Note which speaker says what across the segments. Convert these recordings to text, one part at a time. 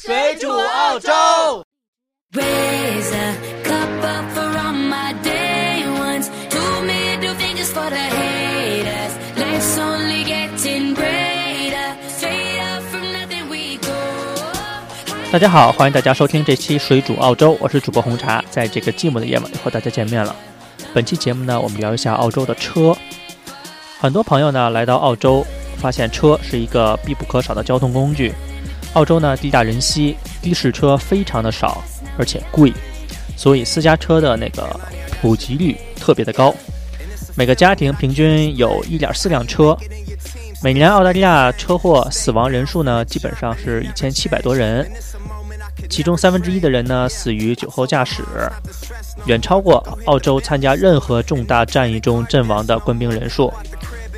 Speaker 1: 水煮澳洲。
Speaker 2: 大家好，欢迎大家收听这期《水煮澳洲》，我是主播红茶，在这个寂寞的夜晚又和大家见面了。本期节目呢，我们聊一下澳洲的车。很多朋友呢来到澳洲，发现车是一个必不可少的交通工具。澳洲呢地大人稀，的士车非常的少，而且贵，所以私家车的那个普及率特别的高。每个家庭平均有一点四辆车。每年澳大利亚车祸死亡人数呢，基本上是一千七百多人，其中三分之一的人呢死于酒后驾驶，远超过澳洲参加任何重大战役中阵亡的官兵人数。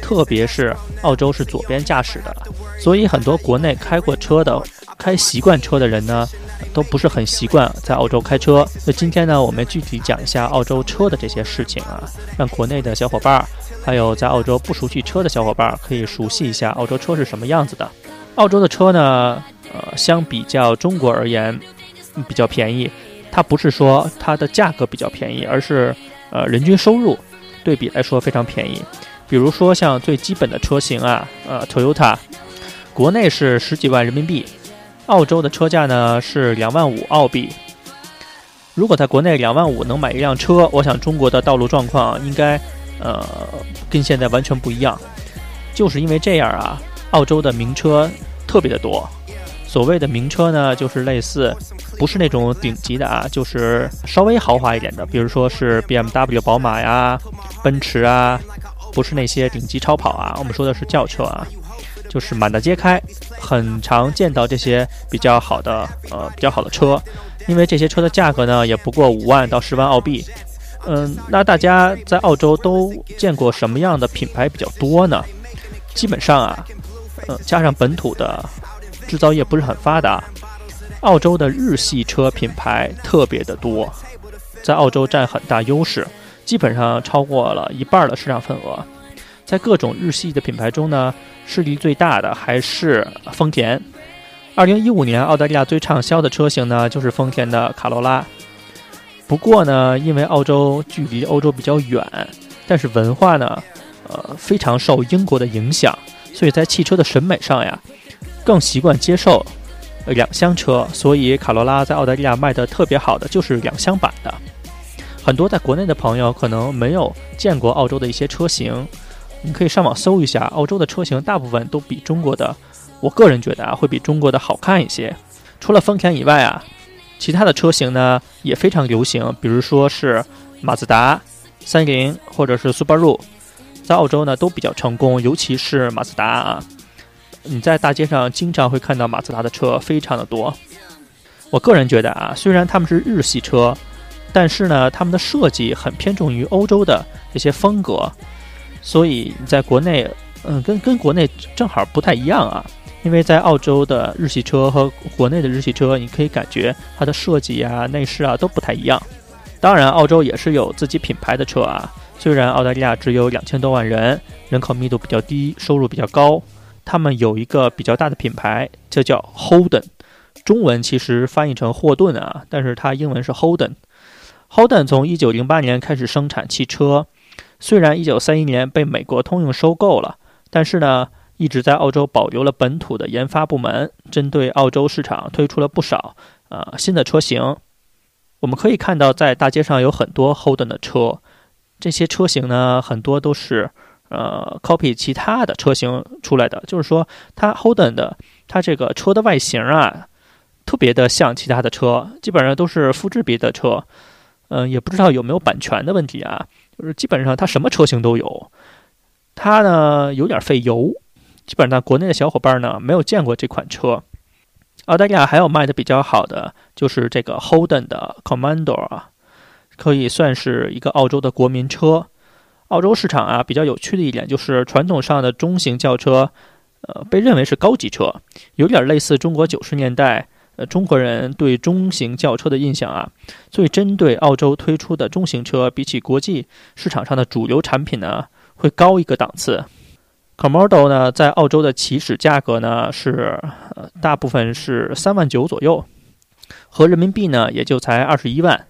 Speaker 2: 特别是澳洲是左边驾驶的，所以很多国内开过车的、开习惯车的人呢，都不是很习惯在澳洲开车。那今天呢，我们具体讲一下澳洲车的这些事情啊，让国内的小伙伴儿，还有在澳洲不熟悉车的小伙伴儿，可以熟悉一下澳洲车是什么样子的。澳洲的车呢，呃，相比较中国而言，比较便宜。它不是说它的价格比较便宜，而是呃人均收入对比来说非常便宜。比如说像最基本的车型啊，呃，Toyota，国内是十几万人民币，澳洲的车价呢是两万五澳币。如果在国内两万五能买一辆车，我想中国的道路状况应该呃跟现在完全不一样。就是因为这样啊，澳洲的名车特别的多。所谓的名车呢，就是类似不是那种顶级的啊，就是稍微豪华一点的，比如说是 BMW、宝马呀、奔驰啊，不是那些顶级超跑啊，我们说的是轿车啊，就是满大街开，很常见到这些比较好的呃比较好的车，因为这些车的价格呢也不过五万到十万澳币。嗯，那大家在澳洲都见过什么样的品牌比较多呢？基本上啊，呃，加上本土的制造业不是很发达，澳洲的日系车品牌特别的多，在澳洲占很大优势，基本上超过了一半的市场份额。在各种日系的品牌中呢，势力最大的还是丰田。二零一五年，澳大利亚最畅销的车型呢，就是丰田的卡罗拉。不过呢，因为澳洲距离欧洲比较远，但是文化呢，呃，非常受英国的影响，所以在汽车的审美上呀，更习惯接受两厢车，所以卡罗拉在澳大利亚卖的特别好的就是两厢版的。很多在国内的朋友可能没有见过澳洲的一些车型，你可以上网搜一下，澳洲的车型大部分都比中国的，我个人觉得啊，会比中国的好看一些。除了丰田以外啊，其他的车型呢也非常流行，比如说是马自达、三菱或者是 Subaru，在澳洲呢都比较成功，尤其是马自达啊。你在大街上经常会看到马自达的车，非常的多。我个人觉得啊，虽然他们是日系车，但是呢，他们的设计很偏重于欧洲的这些风格，所以你在国内，嗯，跟跟国内正好不太一样啊。因为在澳洲的日系车和国内的日系车，你可以感觉它的设计啊、内饰啊都不太一样。当然，澳洲也是有自己品牌的车啊。虽然澳大利亚只有两千多万人，人口密度比较低，收入比较高，他们有一个比较大的品牌，就叫 Holden，中文其实翻译成霍顿啊，但是它英文是 Holden。Holden 从一九零八年开始生产汽车，虽然一九三一年被美国通用收购了，但是呢，一直在澳洲保留了本土的研发部门，针对澳洲市场推出了不少呃新的车型。我们可以看到，在大街上有很多 Holden 的车，这些车型呢，很多都是呃 copy 其他的车型出来的，就是说它 Holden 的它这个车的外形啊，特别的像其他的车，基本上都是复制别的车。嗯、也不知道有没有版权的问题啊，就是基本上它什么车型都有。它呢有点费油，基本上国内的小伙伴呢没有见过这款车。澳大利亚还有卖的比较好的就是这个 Holden 的 Commander 啊，可以算是一个澳洲的国民车。澳洲市场啊比较有趣的一点就是传统上的中型轿车，呃被认为是高级车，有点类似中国九十年代中国人对中型轿车的印象啊。所以针对澳洲推出的中型车，比起国际市场上的主流产品呢，会高一个档次。Comodo 呢，在澳洲的起始价格呢是大部分是三万九左右，合人民币呢也就才二十一万。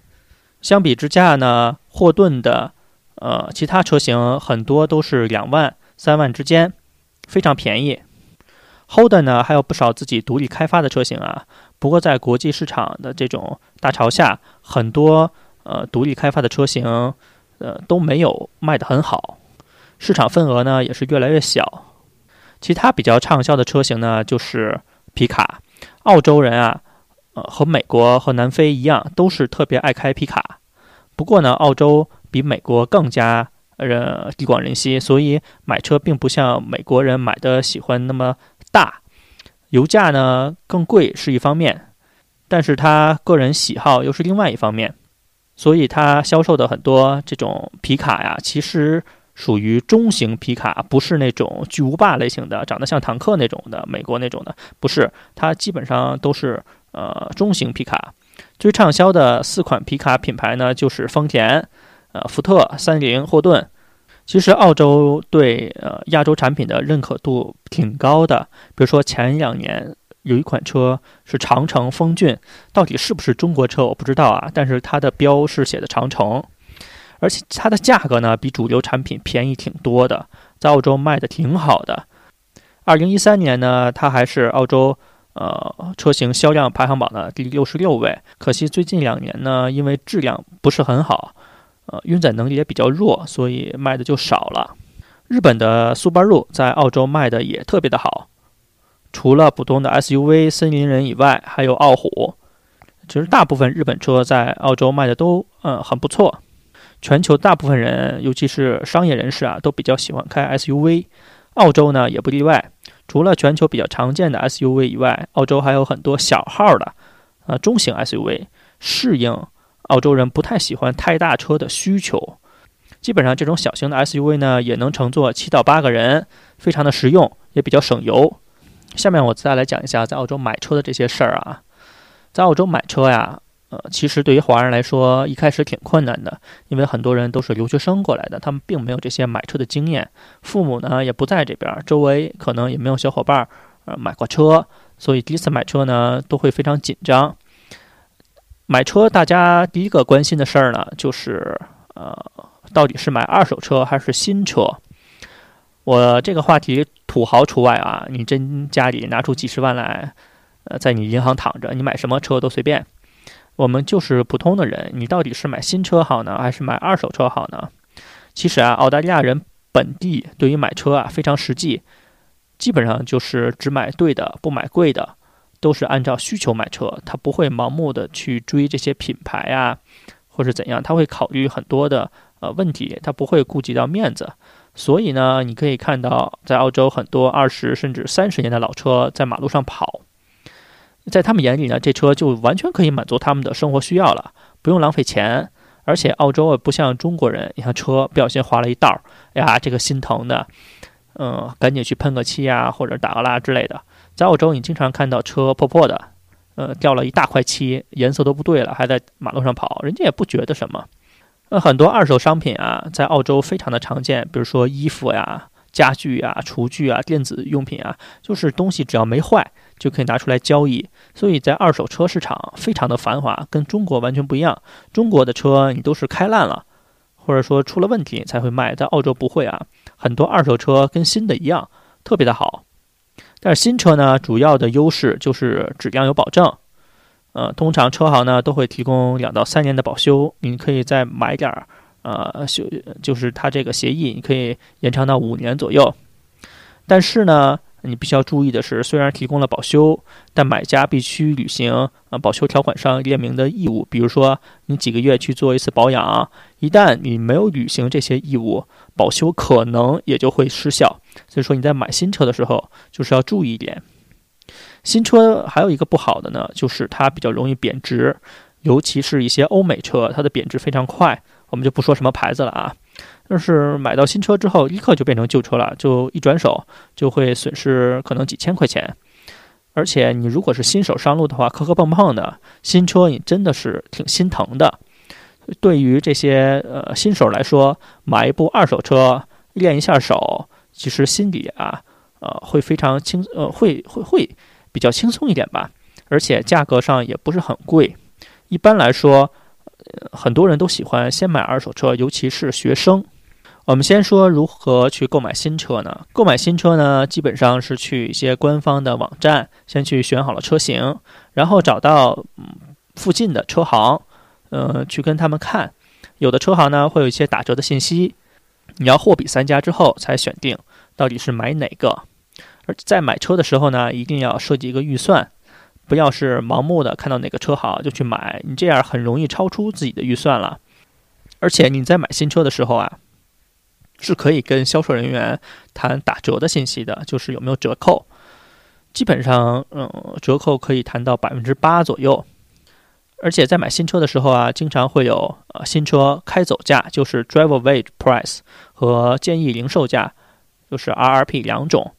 Speaker 2: 相比之下呢，霍顿的呃其他车型很多都是两万、三万之间，非常便宜。Holden 呢还有不少自己独立开发的车型啊，不过在国际市场的这种大潮下，很多呃独立开发的车型呃都没有卖得很好。市场份额呢也是越来越小，其他比较畅销的车型呢就是皮卡。澳洲人啊，呃和美国和南非一样，都是特别爱开皮卡。不过呢，澳洲比美国更加呃地广人稀，所以买车并不像美国人买的喜欢那么大。油价呢更贵是一方面，但是他个人喜好又是另外一方面，所以他销售的很多这种皮卡呀，其实。属于中型皮卡，不是那种巨无霸类型的，长得像坦克那种的，美国那种的，不是。它基本上都是呃中型皮卡。最畅销的四款皮卡品牌呢，就是丰田、呃福特、三菱、霍顿。其实澳洲对呃亚洲产品的认可度挺高的。比如说前两年有一款车是长城风骏，到底是不是中国车我不知道啊，但是它的标是写的长城。而且它的价格呢，比主流产品便宜挺多的，在澳洲卖的挺好的。二零一三年呢，它还是澳洲呃车型销量排行榜的第六十六位。可惜最近两年呢，因为质量不是很好，呃，运载能力也比较弱，所以卖的就少了。日本的 Subaru 在澳洲卖的也特别的好，除了普通的 SUV 森林人以外，还有傲虎。其实大部分日本车在澳洲卖的都嗯很不错。全球大部分人，尤其是商业人士啊，都比较喜欢开 SUV，澳洲呢也不例外。除了全球比较常见的 SUV 以外，澳洲还有很多小号的，呃，中型 SUV，适应澳洲人不太喜欢太大车的需求。基本上这种小型的 SUV 呢，也能乘坐七到八个人，非常的实用，也比较省油。下面我再来讲一下在澳洲买车的这些事儿啊，在澳洲买车呀。呃，其实对于华人来说，一开始挺困难的，因为很多人都是留学生过来的，他们并没有这些买车的经验，父母呢也不在这边，周围可能也没有小伙伴儿呃买过车，所以第一次买车呢都会非常紧张。买车，大家第一个关心的事儿呢，就是呃，到底是买二手车还是新车？我这个话题土豪除外啊，你真家里拿出几十万来，呃，在你银行躺着，你买什么车都随便。我们就是普通的人，你到底是买新车好呢，还是买二手车好呢？其实啊，澳大利亚人本地对于买车啊非常实际，基本上就是只买对的，不买贵的，都是按照需求买车，他不会盲目的去追这些品牌啊，或是怎样，他会考虑很多的呃问题，他不会顾及到面子。所以呢，你可以看到，在澳洲很多二十甚至三十年的老车在马路上跑。在他们眼里呢，这车就完全可以满足他们的生活需要了，不用浪费钱。而且澳洲不像中国人，你看车不小心划了一道，哎呀，这个心疼的，嗯，赶紧去喷个漆啊，或者打个蜡之类的。在澳洲，你经常看到车破破的，呃，掉了一大块漆，颜色都不对了，还在马路上跑，人家也不觉得什么。呃，很多二手商品啊，在澳洲非常的常见，比如说衣服呀、家具啊、厨具啊、电子用品啊，就是东西只要没坏。就可以拿出来交易，所以在二手车市场非常的繁华，跟中国完全不一样。中国的车你都是开烂了，或者说出了问题才会卖，在澳洲不会啊，很多二手车跟新的一样，特别的好。但是新车呢，主要的优势就是质量有保证，呃，通常车行呢都会提供两到三年的保修，你可以再买点儿，呃，修就是它这个协议你可以延长到五年左右。但是呢。你必须要注意的是，虽然提供了保修，但买家必须履行啊保修条款上列明的义务。比如说，你几个月去做一次保养，一旦你没有履行这些义务，保修可能也就会失效。所以说你在买新车的时候，就是要注意一点。新车还有一个不好的呢，就是它比较容易贬值，尤其是一些欧美车，它的贬值非常快。我们就不说什么牌子了啊。但是买到新车之后，立刻就变成旧车了，就一转手就会损失可能几千块钱。而且你如果是新手上路的话，磕磕碰碰的，新车你真的是挺心疼的。对于这些呃新手来说，买一部二手车练一下手，其实心里啊，呃，会非常轻，呃，会会会比较轻松一点吧。而且价格上也不是很贵。一般来说，呃很多人都喜欢先买二手车，尤其是学生。我们先说如何去购买新车呢？购买新车呢，基本上是去一些官方的网站，先去选好了车型，然后找到附近的车行，呃，去跟他们看。有的车行呢会有一些打折的信息，你要货比三家之后才选定到底是买哪个。而在买车的时候呢，一定要设计一个预算。不要是盲目的看到哪个车好就去买，你这样很容易超出自己的预算了。而且你在买新车的时候啊，是可以跟销售人员谈打折的信息的，就是有没有折扣。基本上，嗯，折扣可以谈到百分之八左右。而且在买新车的时候啊，经常会有呃新车开走价，就是 Drive Away Price 和建议零售价，就是 RRP 两种。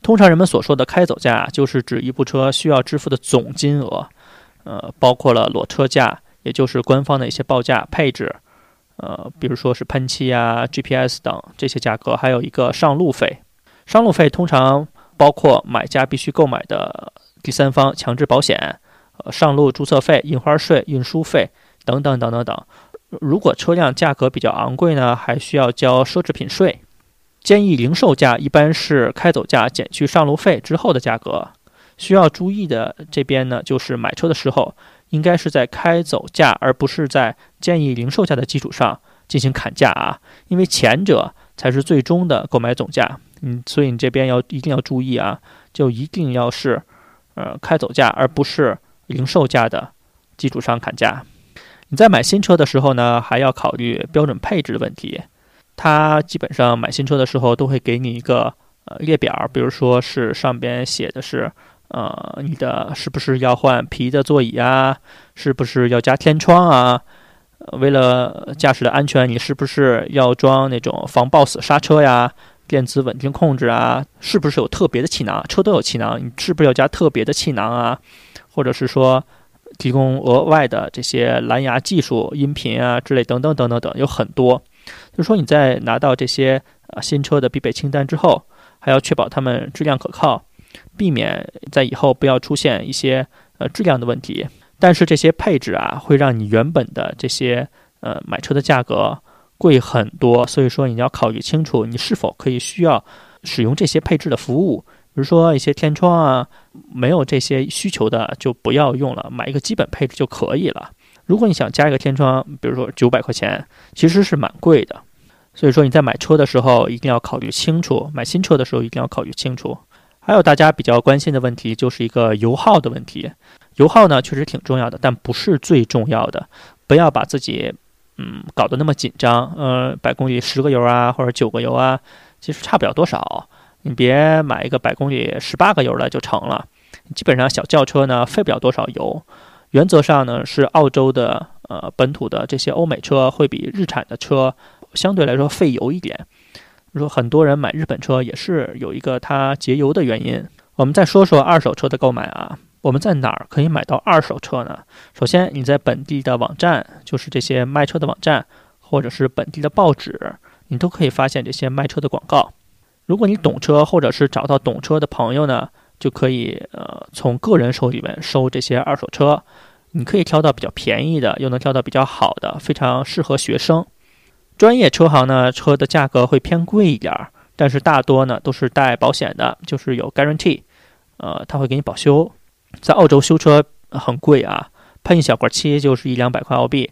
Speaker 2: 通常人们所说的开走价，就是指一部车需要支付的总金额，呃，包括了裸车价，也就是官方的一些报价配置，呃，比如说是喷漆啊、GPS 等这些价格，还有一个上路费。上路费通常包括买家必须购买的第三方强制保险、呃，上路注册费、印花税、运输费等等等等等。如果车辆价格比较昂贵呢，还需要交奢侈品税。建议零售价一般是开走价减去上路费之后的价格。需要注意的这边呢，就是买车的时候应该是在开走价，而不是在建议零售价的基础上进行砍价啊，因为前者才是最终的购买总价。嗯，所以你这边要一定要注意啊，就一定要是呃开走价，而不是零售价的基础上砍价。你在买新车的时候呢，还要考虑标准配置的问题。他基本上买新车的时候都会给你一个呃列表，比如说是上边写的是呃你的是不是要换皮的座椅啊，是不是要加天窗啊？为了驾驶的安全，你是不是要装那种防抱死刹车呀？电子稳定控制啊？是不是有特别的气囊？车都有气囊，你是不是要加特别的气囊啊？或者是说提供额外的这些蓝牙技术、音频啊之类等等等等等，有很多。就是说，你在拿到这些呃新车的必备清单之后，还要确保它们质量可靠，避免在以后不要出现一些呃质量的问题。但是这些配置啊，会让你原本的这些呃买车的价格贵很多。所以说，你要考虑清楚，你是否可以需要使用这些配置的服务。比如说一些天窗啊，没有这些需求的就不要用了，买一个基本配置就可以了。如果你想加一个天窗，比如说九百块钱，其实是蛮贵的。所以说你在买车的时候一定要考虑清楚，买新车的时候一定要考虑清楚。还有大家比较关心的问题就是一个油耗的问题。油耗呢确实挺重要的，但不是最重要的。不要把自己嗯搞得那么紧张。呃，百公里十个油啊，或者九个油啊，其实差不了多少。你别买一个百公里十八个油的就成了。基本上小轿车呢费不了多少油。原则上呢，是澳洲的呃本土的这些欧美车会比日产的车相对来说费油一点。说很多人买日本车也是有一个它节油的原因。我们再说说二手车的购买啊，我们在哪儿可以买到二手车呢？首先你在本地的网站，就是这些卖车的网站，或者是本地的报纸，你都可以发现这些卖车的广告。如果你懂车，或者是找到懂车的朋友呢？就可以呃从个人手里面收这些二手车，你可以挑到比较便宜的，又能挑到比较好的，非常适合学生。专业车行呢，车的价格会偏贵一点儿，但是大多呢都是带保险的，就是有 guarantee，呃，他会给你保修。在澳洲修车很贵啊，喷一小块漆就是一两百块澳币，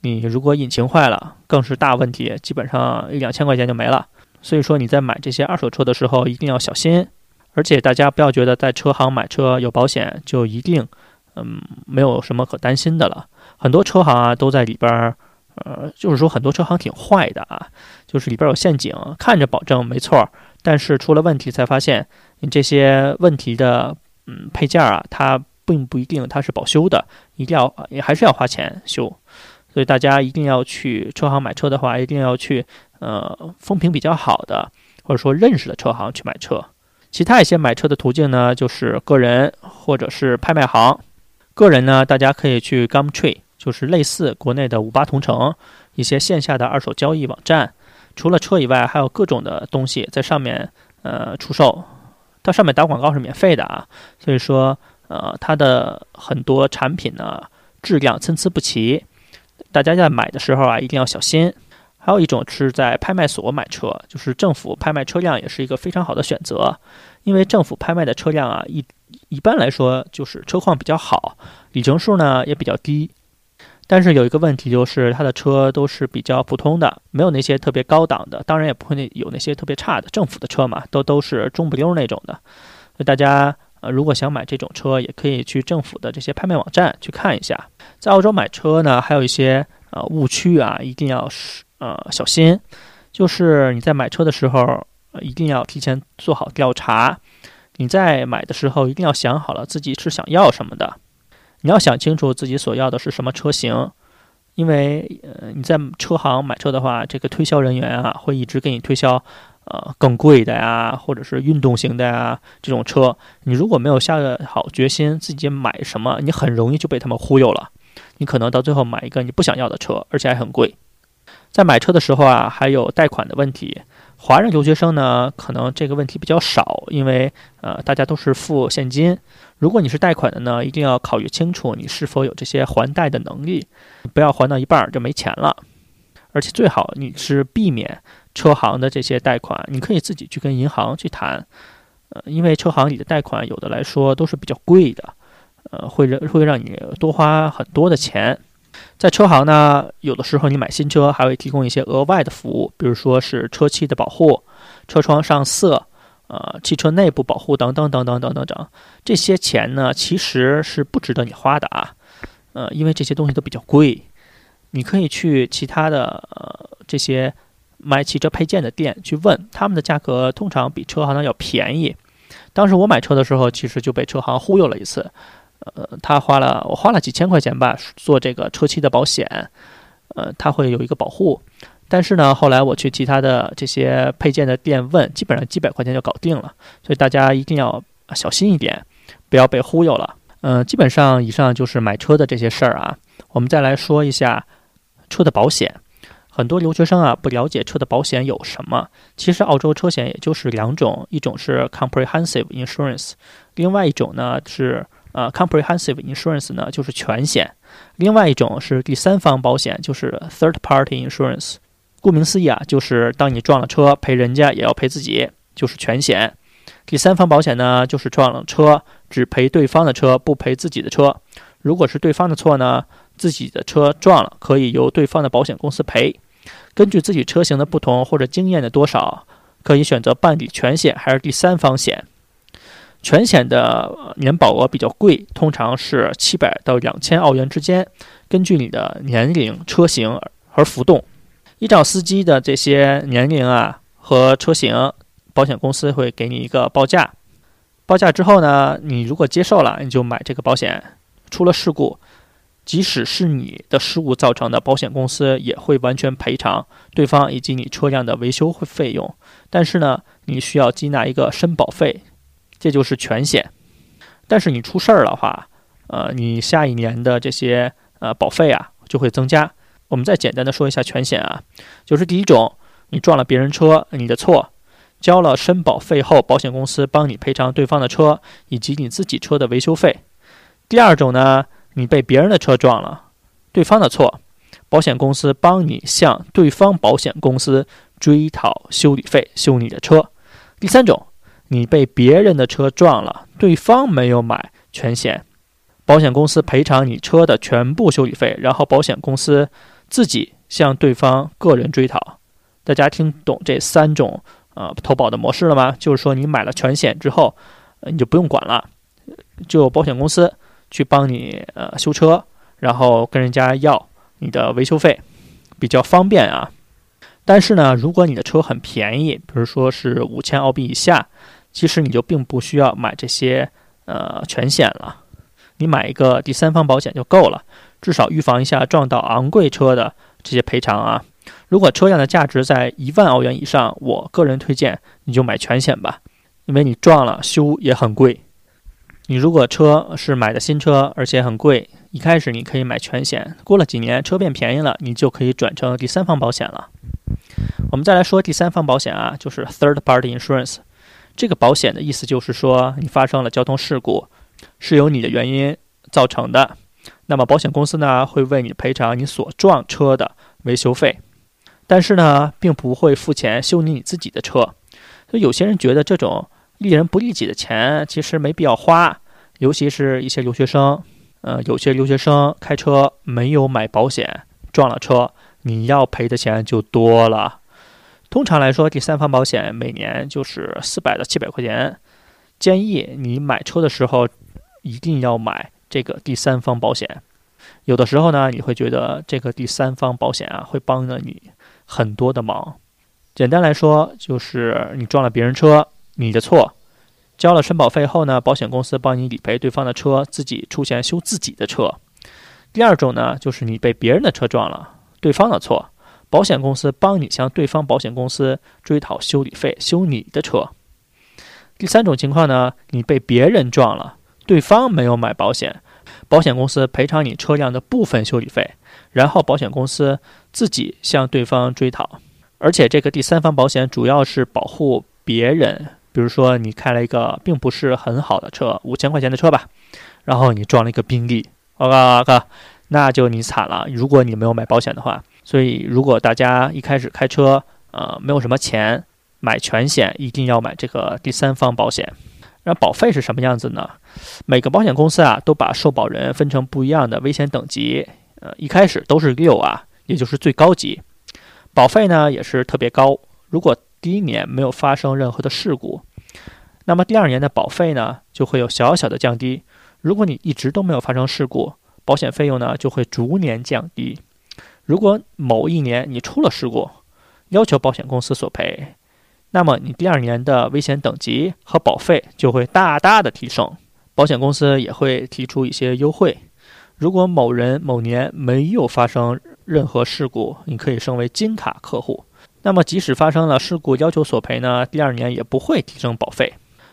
Speaker 2: 你如果引擎坏了，更是大问题，基本上一两千块钱就没了。所以说你在买这些二手车的时候一定要小心。而且大家不要觉得在车行买车有保险就一定，嗯，没有什么可担心的了。很多车行啊都在里边儿，呃，就是说很多车行挺坏的啊，就是里边有陷阱，看着保证没错，但是出了问题才发现你这些问题的嗯配件啊，它并不一定它是保修的，一定要也还是要花钱修。所以大家一定要去车行买车的话，一定要去呃风评比较好的或者说认识的车行去买车。其他一些买车的途径呢，就是个人或者是拍卖行。个人呢，大家可以去 Gumtree，就是类似国内的五八同城一些线下的二手交易网站。除了车以外，还有各种的东西在上面呃出售，它上面打广告是免费的啊，所以说呃它的很多产品呢质量参差不齐，大家在买的时候啊一定要小心。还有一种是在拍卖所买车，就是政府拍卖车辆也是一个非常好的选择，因为政府拍卖的车辆啊，一一般来说就是车况比较好，里程数呢也比较低。但是有一个问题就是，它的车都是比较普通的，没有那些特别高档的，当然也不会那有那些特别差的。政府的车嘛，都都是中不溜那种的。所以大家呃，如果想买这种车，也可以去政府的这些拍卖网站去看一下。在澳洲买车呢，还有一些呃误区啊，一定要是。呃，小心，就是你在买车的时候，一定要提前做好调查。你在买的时候，一定要想好了自己是想要什么的。你要想清楚自己所要的是什么车型，因为呃你在车行买车的话，这个推销人员啊会一直给你推销呃更贵的呀，或者是运动型的呀这种车。你如果没有下好决心自己买什么，你很容易就被他们忽悠了。你可能到最后买一个你不想要的车，而且还很贵。在买车的时候啊，还有贷款的问题。华人留学生呢，可能这个问题比较少，因为呃，大家都是付现金。如果你是贷款的呢，一定要考虑清楚你是否有这些还贷的能力，不要还到一半就没钱了。而且最好你是避免车行的这些贷款，你可以自己去跟银行去谈。呃，因为车行里的贷款有的来说都是比较贵的，呃，会让会让你多花很多的钱。在车行呢，有的时候你买新车还会提供一些额外的服务，比如说是车漆的保护、车窗上色、呃汽车内部保护等等等等等等等。这些钱呢，其实是不值得你花的啊，呃，因为这些东西都比较贵。你可以去其他的呃这些卖汽车配件的店去问，他们的价格通常比车行的要便宜。当时我买车的时候，其实就被车行忽悠了一次。呃，他花了我花了几千块钱吧，做这个车漆的保险，呃，他会有一个保护。但是呢，后来我去其他的这些配件的店问，基本上几百块钱就搞定了。所以大家一定要小心一点，不要被忽悠了。嗯，基本上以上就是买车的这些事儿啊。我们再来说一下车的保险。很多留学生啊不了解车的保险有什么。其实澳洲车险也就是两种，一种是 comprehensive insurance，另外一种呢是。呃，comprehensive insurance 呢就是全险，另外一种是第三方保险，就是 third party insurance。顾名思义啊，就是当你撞了车，赔人家也要赔自己，就是全险。第三方保险呢，就是撞了车只赔对方的车，不赔自己的车。如果是对方的错呢，自己的车撞了，可以由对方的保险公司赔。根据自己车型的不同或者经验的多少，可以选择办理全险还是第三方险。全险的年保额比较贵，通常是七百到两千澳元之间，根据你的年龄、车型而浮动。依照司机的这些年龄啊和车型，保险公司会给你一个报价。报价之后呢，你如果接受了，你就买这个保险。出了事故，即使是你的失误造成的，保险公司也会完全赔偿对方以及你车辆的维修费用。但是呢，你需要缴纳一个申保费。这就是全险，但是你出事儿的话，呃，你下一年的这些呃保费啊就会增加。我们再简单的说一下全险啊，就是第一种，你撞了别人车，你的错，交了申保费后，保险公司帮你赔偿对方的车以及你自己车的维修费。第二种呢，你被别人的车撞了，对方的错，保险公司帮你向对方保险公司追讨修理费，修你的车。第三种。你被别人的车撞了，对方没有买全险，保险公司赔偿你车的全部修理费，然后保险公司自己向对方个人追讨。大家听懂这三种呃投保的模式了吗？就是说你买了全险之后，你就不用管了，就保险公司去帮你呃修车，然后跟人家要你的维修费，比较方便啊。但是呢，如果你的车很便宜，比如说是五千澳币以下，其实你就并不需要买这些呃全险了，你买一个第三方保险就够了，至少预防一下撞到昂贵车的这些赔偿啊。如果车辆的价值在一万澳元以上，我个人推荐你就买全险吧，因为你撞了修也很贵。你如果车是买的新车，而且很贵，一开始你可以买全险，过了几年车变便宜了，你就可以转成第三方保险了。我们再来说第三方保险啊，就是 third party insurance。这个保险的意思就是说，你发生了交通事故，是由你的原因造成的，那么保险公司呢会为你赔偿你所撞车的维修费，但是呢，并不会付钱修理你自己的车。所以有些人觉得这种利人不利己的钱其实没必要花，尤其是一些留学生，呃，有些留学生开车没有买保险撞了车，你要赔的钱就多了。通常来说，第三方保险每年就是四百到七百块钱。建议你买车的时候一定要买这个第三方保险。有的时候呢，你会觉得这个第三方保险啊会帮了你很多的忙。简单来说，就是你撞了别人车，你的错，交了申保费后呢，保险公司帮你理赔对方的车，自己出钱修自己的车。第二种呢，就是你被别人的车撞了，对方的错。保险公司帮你向对方保险公司追讨修理费，修你的车。第三种情况呢，你被别人撞了，对方没有买保险，保险公司赔偿你车辆的部分修理费，然后保险公司自己向对方追讨。而且这个第三方保险主要是保护别人，比如说你开了一个并不是很好的车，五千块钱的车吧，然后你撞了一个宾利，我靠，那就你惨了。如果你没有买保险的话。所以，如果大家一开始开车，呃，没有什么钱买全险，一定要买这个第三方保险。那保费是什么样子呢？每个保险公司啊，都把受保人分成不一样的危险等级，呃，一开始都是六啊，也就是最高级。保费呢也是特别高。如果第一年没有发生任何的事故，那么第二年的保费呢就会有小小的降低。如果你一直都没有发生事故，保险费用呢就会逐年降低。如果某一年你出了事故，要求保险公司索赔，那么你第二年的危险等级和保费就会大大的提升，保险公司也会提出一些优惠。如果某人某年没有发生任何事故，你可以升为金卡客户，那么即使发生了事故要求索赔呢，第二年也不会提升保费。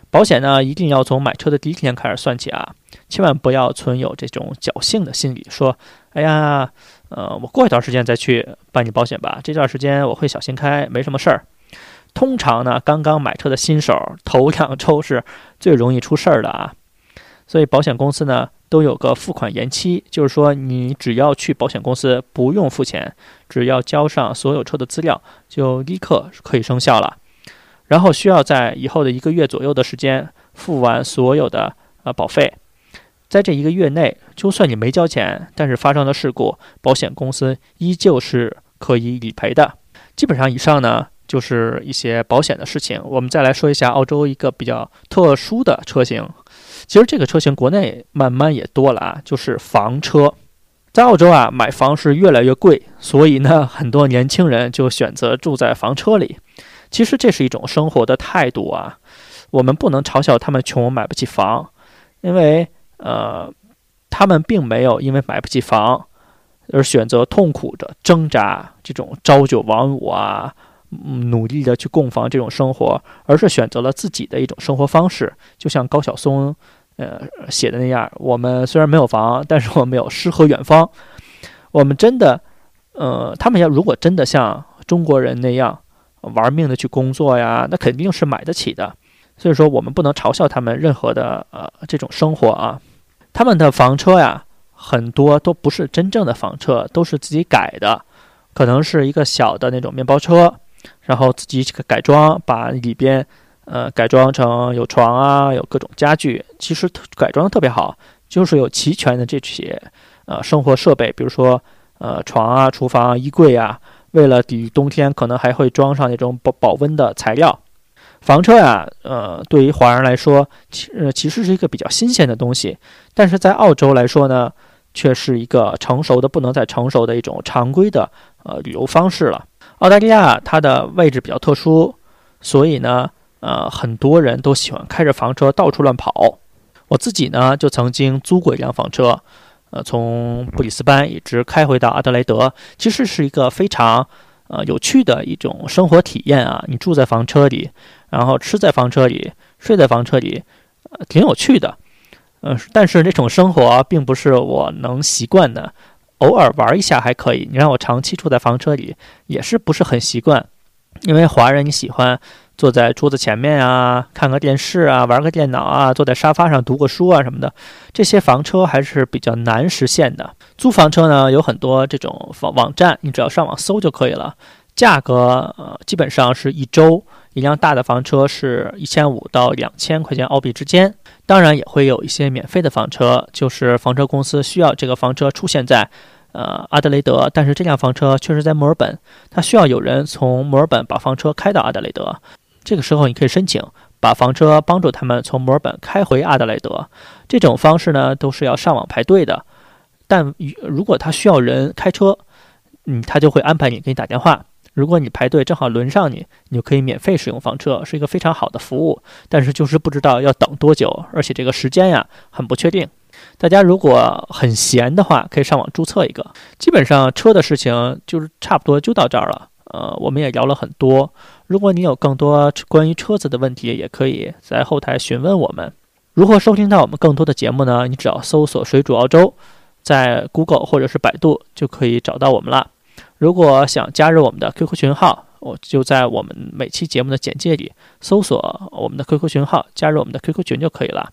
Speaker 2: 保险呢，一定要从买车的第一天开始算起啊，千万不要存有这种侥幸的心理，说，哎呀。呃，我过一段时间再去办理保险吧。这段时间我会小心开，没什么事儿。通常呢，刚刚买车的新手头两周是最容易出事儿的啊。所以保险公司呢都有个付款延期，就是说你只要去保险公司不用付钱，只要交上所有车的资料，就立刻可以生效了。然后需要在以后的一个月左右的时间付完所有的呃保费。在这一个月内，就算你没交钱，但是发生了事故，保险公司依旧是可以理赔的。基本上以上呢，就是一些保险的事情。我们再来说一下澳洲一个比较特殊的车型。其实这个车型国内慢慢也多了啊，就是房车。在澳洲啊，买房是越来越贵，所以呢，很多年轻人就选择住在房车里。其实这是一种生活的态度啊，我们不能嘲笑他们穷买不起房，因为。呃，他们并没有因为买不起房而选择痛苦的挣扎这种朝九晚五啊，努力的去供房这种生活，而是选择了自己的一种生活方式。就像高晓松呃写的那样，我们虽然没有房，但是我们有诗和远方。我们真的，呃，他们要如果真的像中国人那样玩命的去工作呀，那肯定是买得起的。所以说，我们不能嘲笑他们任何的呃这种生活啊。他们的房车呀，很多都不是真正的房车，都是自己改的，可能是一个小的那种面包车，然后自己改装，把里边呃改装成有床啊，有各种家具，其实改装的特别好，就是有齐全的这些呃生活设备，比如说呃床啊、厨房啊、衣柜啊，为了抵御冬天，可能还会装上那种保保温的材料。房车呀，呃，对于华人来说，其呃其实是一个比较新鲜的东西，但是在澳洲来说呢，却是一个成熟的不能再成熟的一种常规的呃旅游方式了。澳大利亚它的位置比较特殊，所以呢，呃，很多人都喜欢开着房车到处乱跑。我自己呢，就曾经租过一辆房车，呃，从布里斯班一直开回到阿德莱德，其实是一个非常呃有趣的一种生活体验啊。你住在房车里。然后吃在房车里，睡在房车里，呃，挺有趣的。嗯，但是这种生活并不是我能习惯的，偶尔玩一下还可以。你让我长期住在房车里，也是不是很习惯。因为华人你喜欢坐在桌子前面啊，看个电视啊，玩个电脑啊，坐在沙发上读个书啊什么的，这些房车还是比较难实现的。租房车呢，有很多这种网网站，你只要上网搜就可以了。价格呃，基本上是一周一辆大的房车是一千五到两千块钱澳币之间。当然也会有一些免费的房车，就是房车公司需要这个房车出现在。呃，阿德雷德，但是这辆房车确实在墨尔本，它需要有人从墨尔本把房车开到阿德雷德。这个时候，你可以申请把房车帮助他们从墨尔本开回阿德雷德。这种方式呢，都是要上网排队的。但如果他需要人开车，嗯，他就会安排你给你打电话。如果你排队正好轮上你，你就可以免费使用房车，是一个非常好的服务。但是就是不知道要等多久，而且这个时间呀很不确定。大家如果很闲的话，可以上网注册一个。基本上车的事情就是差不多就到这儿了。呃，我们也聊了很多。如果你有更多关于车子的问题，也可以在后台询问我们。如何收听到我们更多的节目呢？你只要搜索“水煮澳洲”，在 Google 或者是百度就可以找到我们了。如果想加入我们的 QQ 群号，我就在我们每期节目的简介里搜索我们的 QQ 群号，加入我们的 QQ 群就可以了。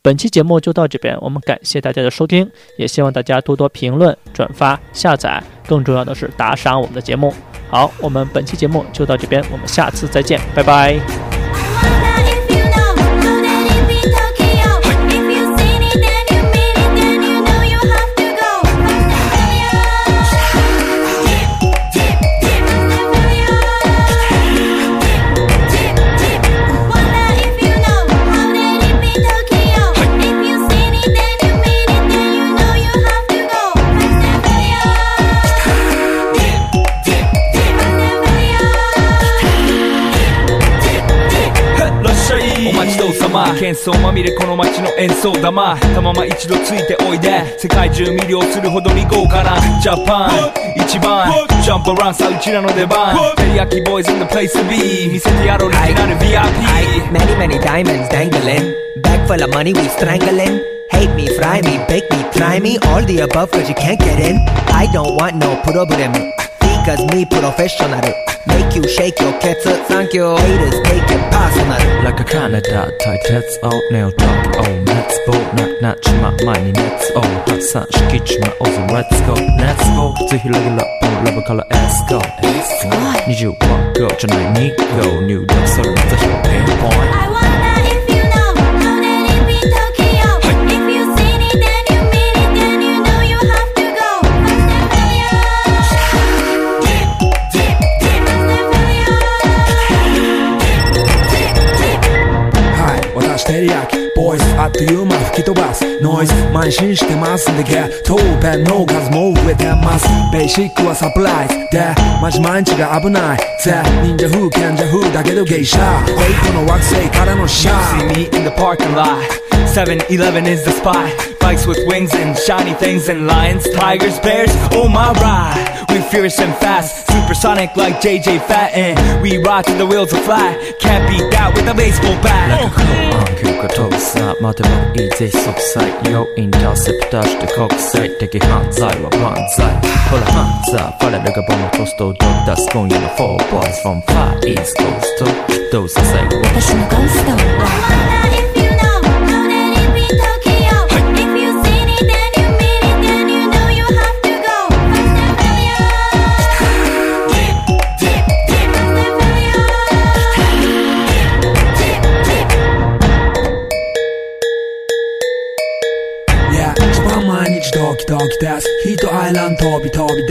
Speaker 2: 本期节目就到这边，我们感谢大家的收听，也希望大家多多评论、转发、下载，更重要的是打赏我们的节目。好，我们本期节目就到这边，我们下次再见，拜拜。喧騒まみれこの街の演奏玉たまま一度ついておいで世界中魅了するほどに豪華なジャパン一番ジャンプアランさうちらの出番テリヤキボーイズ in the place to be 見せてやろうオリジナル VIP Many many diamonds dangling Bag full of money we strangling Hate me, fry me, bake me, try me All the above cause you can't get in I don't want no problem Cause me professional. Make you shake your cats Thank you. Haters take it personal. Like a Canada tight heads out Nail top Oh Nets bo Not not you my money Nets oh Hot sun Shkit you my awesome Let's go Nets To heal level up Pull up a color Let's go. Let's go. Need you one girl Tonight need go. New dance Sorry Let's I want イントあっという間吹き飛ばすノイズ慢心してますんでゲットペンの数も増えてますベーシックはサプライズでマジ毎日が危ないぜ忍者風賢者風だけど芸者フェイクの惑星からのシャー See me in the parking lot 7-Eleven is the spot Bikes with wings and shiny things and lions, tigers, bears, oh my ride We fierce and fast, supersonic like JJ Fatten We ride till the wheels are flat, can't beat that with a baseball bat Like a が飛ぶさ待てもいいぜ即歳よインターセプターして国際的犯罪は万歳ほらハンザーファレルがボムトストをド出す今夜の4 boys from far east coast どうせ最後私のゴースト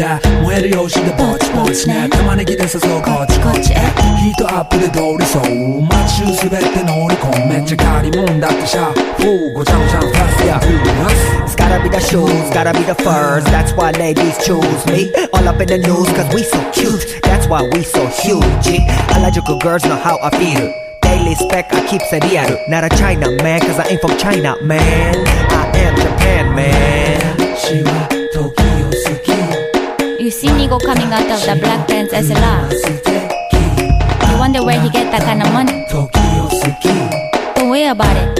Speaker 2: だ燃える用紙でぼちぼちね玉ねぎで誘うこっちこっちへヒートアップで通りそう街中滑って乗り込むめっちゃ借りもんだってシャフーごちゃごちゃファストやフーナス It's gotta be the shoes, gotta be the furs That's why ladies choose me All up in the news cause we so cute That's why we so huge Harajuku girls know how I feel Daily spec I keep it real Not a China man cause I ain't from China man I am Japan man You see Nigo coming out of the black pants as a lot. You wonder where he get that kind of money? Don't worry about it.